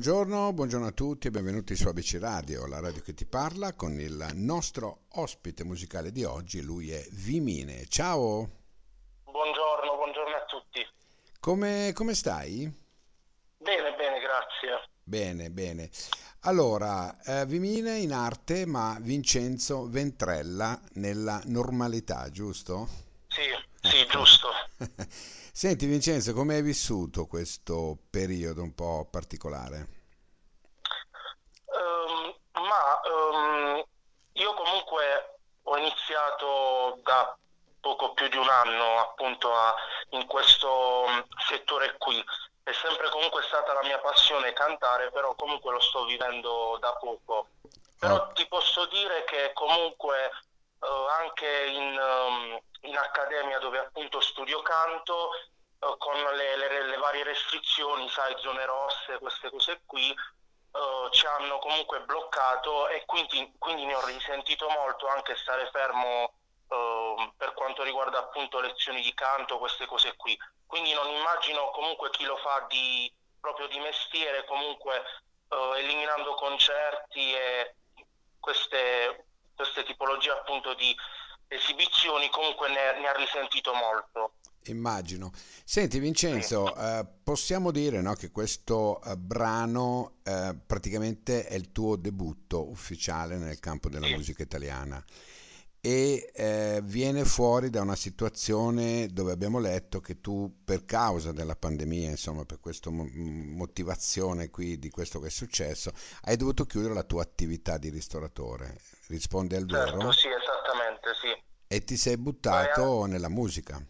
buongiorno, buongiorno a tutti e benvenuti su ABC Radio, la radio che ti parla, con il nostro ospite musicale di oggi, lui è Vimine. Ciao! Buongiorno, buongiorno a tutti. Come, come stai? Bene, bene, grazie. Bene, bene. Allora, eh, Vimine in arte, ma Vincenzo Ventrella nella normalità, giusto? Sì, sì, giusto. Senti Vincenzo, come hai vissuto questo periodo un po' particolare? Um, ma um, io comunque ho iniziato da poco più di un anno appunto a, in questo settore qui. È sempre comunque stata la mia passione cantare, però comunque lo sto vivendo da poco. Però oh. ti posso dire che comunque uh, anche in, um, in accademia dove appunto studio canto, uh, con le, le, le, varie restrizioni, sai, zone rosse, queste cose qui, uh, ci hanno comunque bloccato e quindi, quindi, ne ho risentito molto anche stare fermo uh, per quanto riguarda appunto lezioni di canto, queste cose qui. Quindi non immagino comunque chi lo fa di, proprio di mestiere, comunque eliminando concerti e queste, queste tipologie appunto di esibizioni, comunque ne, ne ha risentito molto. Immagino. Senti Vincenzo, eh, possiamo dire no, che questo eh, brano eh, praticamente è il tuo debutto ufficiale nel campo della sì. musica italiana e eh, viene fuori da una situazione dove abbiamo letto che tu per causa della pandemia, insomma per questa mo- motivazione qui di questo che è successo, hai dovuto chiudere la tua attività di ristoratore. Risponde al certo, vero? Sì, esattamente, sì. E ti sei buttato nella musica?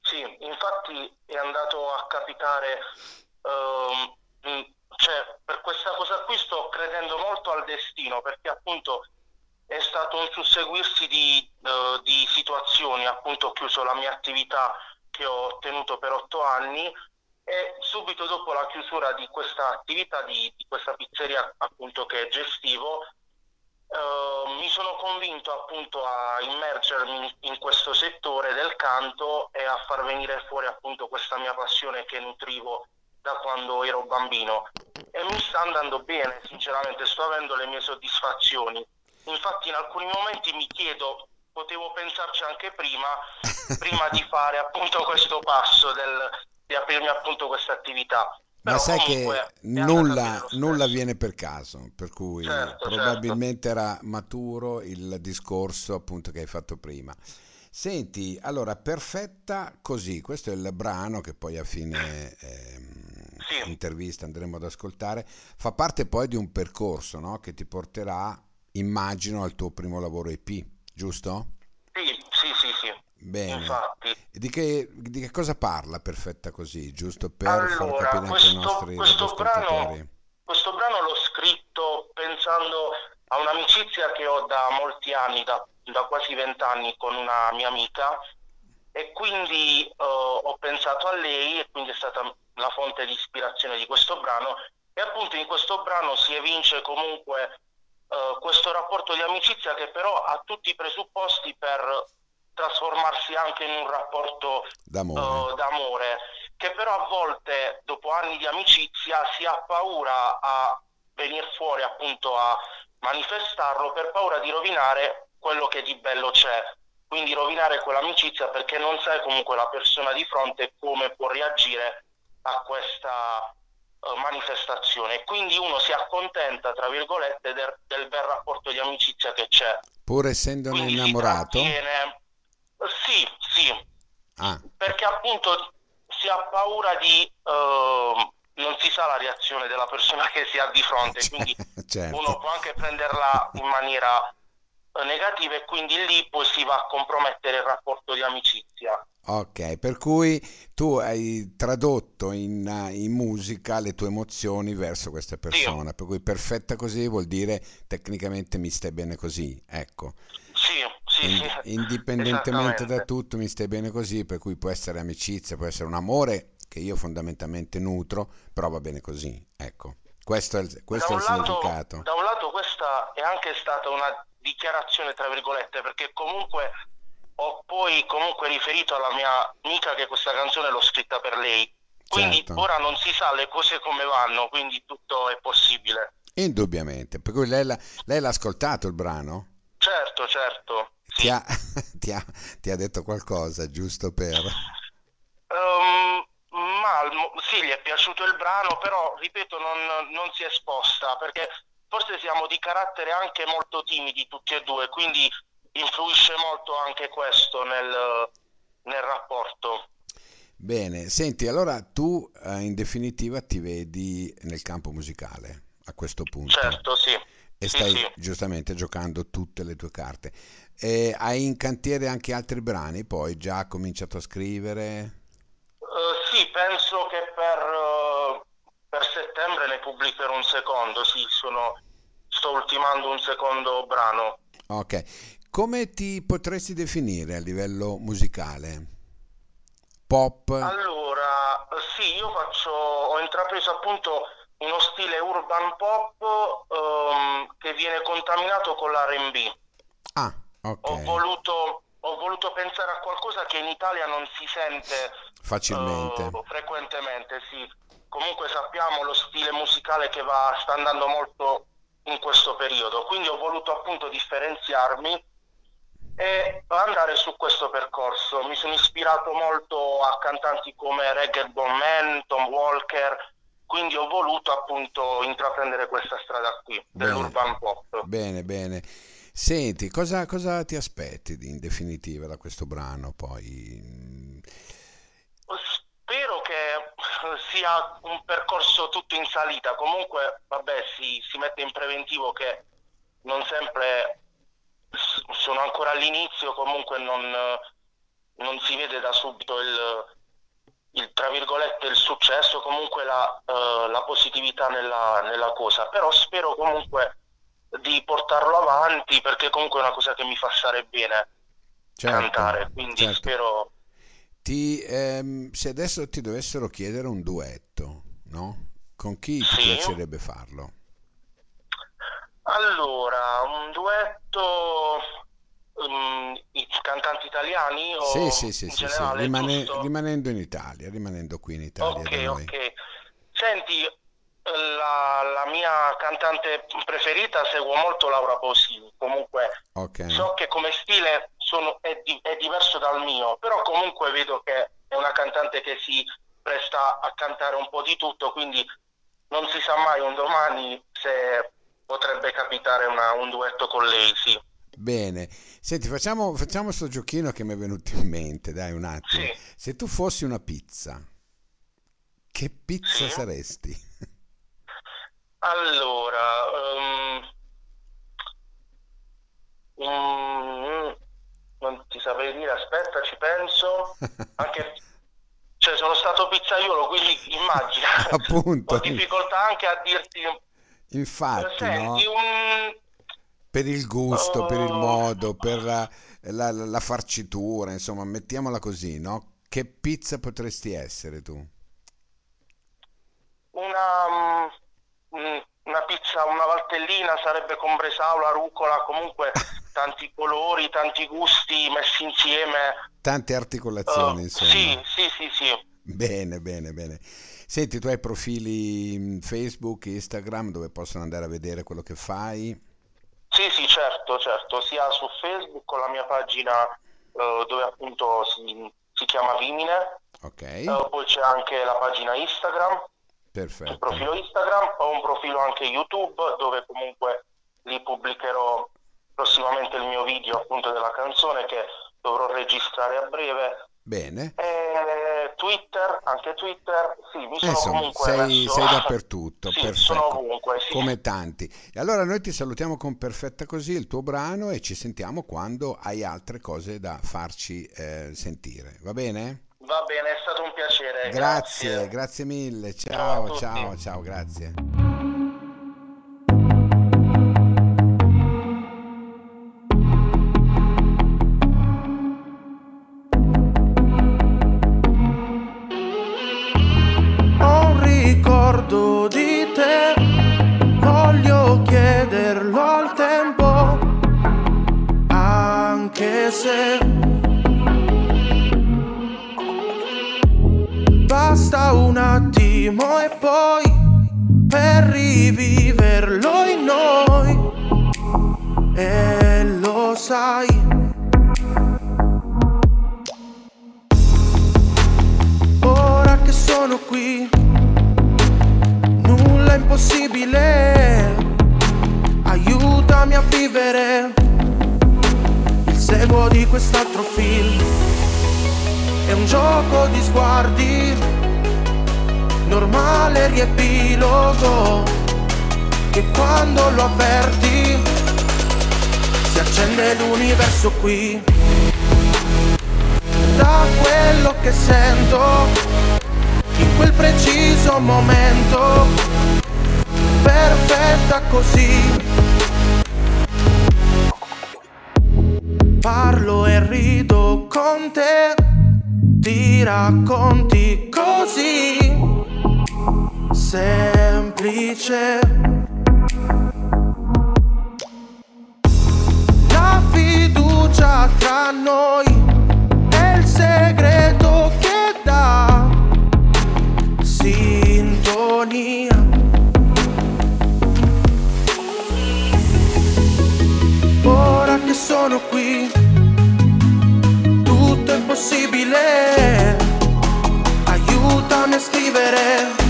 Sì, infatti è andato a capitare, uh, cioè per questa cosa qui sto credendo molto al destino perché appunto è stato un susseguirsi di, uh, di situazioni, appunto ho chiuso la mia attività che ho tenuto per otto anni e subito dopo la chiusura di questa attività, di, di questa pizzeria appunto che gestivo, Uh, mi sono convinto appunto a immergermi in questo settore del canto e a far venire fuori appunto questa mia passione che nutrivo da quando ero bambino. E mi sta andando bene sinceramente sto avendo le mie soddisfazioni infatti in alcuni momenti mi chiedo potevo pensarci anche prima prima di fare appunto questo passo del, di aprirmi appunto questa attività ma sai che nulla, nulla avviene per caso, per cui certo, probabilmente certo. era maturo il discorso appunto che hai fatto prima. Senti, allora, perfetta così, questo è il brano che poi a fine eh, sì. intervista andremo ad ascoltare, fa parte poi di un percorso no? che ti porterà, immagino, al tuo primo lavoro EP, giusto? Bene. Infatti. Di che, di che, cosa parla Perfetta Così, giusto per allora, far capire questo, anche ai nostri questo brano, questo brano l'ho scritto pensando a un'amicizia che ho da molti anni, da, da quasi vent'anni con una mia amica e quindi uh, ho pensato a lei e quindi è stata la fonte di ispirazione di questo brano e appunto in questo brano si evince comunque uh, questo rapporto di amicizia che però ha tutti i presupposti per trasformarsi anche in un rapporto d'amore. Uh, d'amore, che però a volte dopo anni di amicizia si ha paura a venire fuori appunto a manifestarlo per paura di rovinare quello che di bello c'è quindi rovinare quell'amicizia perché non sai comunque la persona di fronte come può reagire a questa manifestazione quindi uno si accontenta tra virgolette del, del bel rapporto di amicizia che c'è pur essendone quindi innamorato sì, sì. Ah. Perché appunto si ha paura di... Uh, non si sa la reazione della persona che si ha di fronte, quindi certo. uno può anche prenderla in maniera eh, negativa e quindi lì poi si va a compromettere il rapporto di amicizia. Ok, per cui tu hai tradotto in, in musica le tue emozioni verso questa persona, sì. per cui perfetta così vuol dire tecnicamente mi stai bene così, ecco. Sì, sì, In, indipendentemente da tutto mi stai bene così, per cui può essere amicizia, può essere un amore che io fondamentalmente nutro, però va bene così, ecco. Questo è il, questo è il lato, significato. Da un lato questa è anche stata una dichiarazione, tra virgolette, perché comunque ho poi comunque riferito alla mia amica che questa canzone l'ho scritta per lei. Quindi certo. ora non si sa le cose come vanno, quindi tutto è possibile. Indubbiamente. Per cui lei, l'ha, lei l'ha ascoltato il brano? Certo, certo. Sì. Ti, ha, ti, ha, ti, ha, detto qualcosa, giusto per... Um, ma sì, gli è piaciuto il brano, però, ripeto, non, non si è esposta, perché forse siamo di carattere anche molto timidi tutti e due, quindi influisce molto anche questo nel, nel rapporto. Bene, senti, allora tu eh, in definitiva ti vedi nel campo musicale a questo punto. Certo, sì. E sì, stai sì. giustamente giocando tutte le tue carte. E hai in cantiere anche altri brani, poi già cominciato a scrivere? Uh, sì, penso che per, uh, per, settembre ne pubblicherò un secondo, sì, sono, sto ultimando un secondo brano. Ok, come ti potresti definire a livello musicale? pop? Allora, sì, io faccio, ho intrapreso appunto uno stile urban pop um, che viene contaminato con l'R&B. Ah, ok. Ho voluto, ho voluto pensare a qualcosa che in Italia non si sente facilmente, uh, frequentemente, sì. Comunque sappiamo lo stile musicale che va, sta andando molto in questo periodo, quindi ho voluto appunto differenziarmi e andare su questo percorso. Mi sono ispirato molto a cantanti come Reggae Bon Man, Tom Walker, quindi ho voluto appunto intraprendere questa strada qui bene, dell'urban pop. Bene, bene. Senti, cosa, cosa ti aspetti in definitiva da questo brano poi? Spero che sia un percorso tutto in salita, comunque vabbè si, si mette in preventivo che non sempre sono ancora all'inizio, comunque non, non si vede da subito il, il, tra virgolette, il successo, comunque la, uh, la positività nella, nella, cosa, però spero comunque di portarlo avanti perché comunque è una cosa che mi fa stare bene certo, cantare, quindi certo. spero... Ti, ehm, se adesso ti dovessero chiedere un duetto, no? Con chi ti sì. piacerebbe farlo? Allora, un duetto um, i cantanti italiani o sì, sì, sì, sì, generale, sì. Rimane, rimanendo in Italia, rimanendo qui in Italia. Ok, ok. Senti, la, la, mia cantante preferita seguo molto Laura Pausini, comunque okay. so che come stile sono, è, di, è diverso dal mio, però comunque vedo che è una cantante che si presta a cantare un po' di tutto, quindi non si sa mai un domani se potrebbe capitare una, un duetto con lei, sì. Bene, senti, facciamo, facciamo sto giochino che mi è venuto in mente, dai un attimo. Sì. Se tu fossi una pizza, che pizza sì. saresti? Allora, um, um, non ti saprei dire, aspetta, ci penso. Anche, cioè, sono stato pizzaiolo, quindi immagina. Appunto. Ho difficoltà anche a dirti Infatti, no? un... per il gusto, per il oh. modo, per la, la, la, farcitura, insomma, mettiamola così, no? Che pizza potresti essere tu? Una, mm, una pizza, una valtellina sarebbe con bresaola, rucola, comunque tanti colori, tanti gusti messi insieme. Tante articolazioni, uh, insomma. Sì, sì, sì, sì. Bene, bene, bene. Senti, tu hai profili mm, Facebook, Instagram dove possono andare a vedere quello che fai? Sì, sì, certo, certo, sia su Facebook con la mia pagina uh, dove appunto si, si, chiama Vimine. Ok. Uh, poi c'è anche la pagina Instagram. Perfetto. Il profilo Instagram, ho un profilo anche YouTube dove comunque li pubblicherò prossimamente il mio video appunto della canzone che dovrò registrare a breve. Bene. E Twitter, anche Twitter, sì, mi sono Insomma, comunque sei, messo... sei dappertutto, sì, perfetto. sono ovunque, sì. Come tanti. E allora noi ti salutiamo con Perfetta Così, il tuo brano, e ci sentiamo quando hai altre cose da farci eh, sentire, va bene? Va bene, è stato un piacere. Grazie, grazie, grazie mille. Ciao, ciao, ciao, ciao, grazie. Attimo e poi per riviverlo in noi. E lo sai. Ora che sono qui, nulla è impossibile. Aiutami a vivere il seguo di quest'altro film è un gioco di sguardi, normale riepilogo, che quando lo avverti si accende l'universo qui. Da quello che sento, in quel preciso momento, perfetta così. Parlo e rido con te ti racconti così semplice. La fiducia tra noi è il segreto che dà sintonia. Ora che sono qui, tutto è possibile a scrivere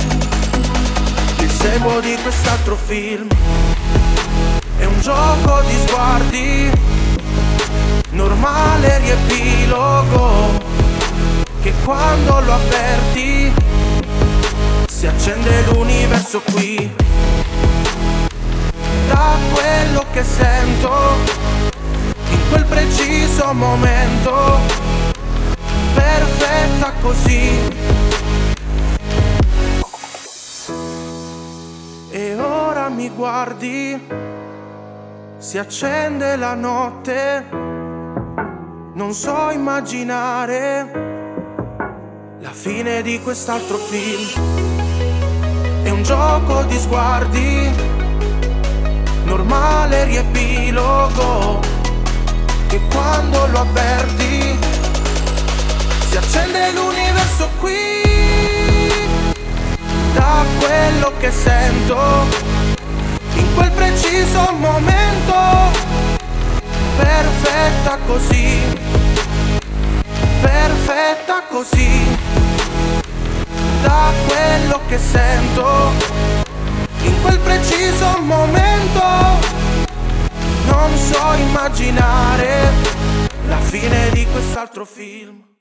seguo di quest'altro film. È un gioco di sguardi, normale riepilogo, che quando lo avverti si accende l'universo qui. Da quello che sento, in quel preciso momento, perfetta così mi guardi, si accende la notte, non so immaginare la fine di quest'altro film. È un gioco di sguardi, normale riepilogo, che quando lo avverti si accende l'universo qui. Da quello che sento in quel preciso momento, perfetta così, perfetta così, da quello che sento, in quel preciso momento, non so immaginare la fine di quest'altro film.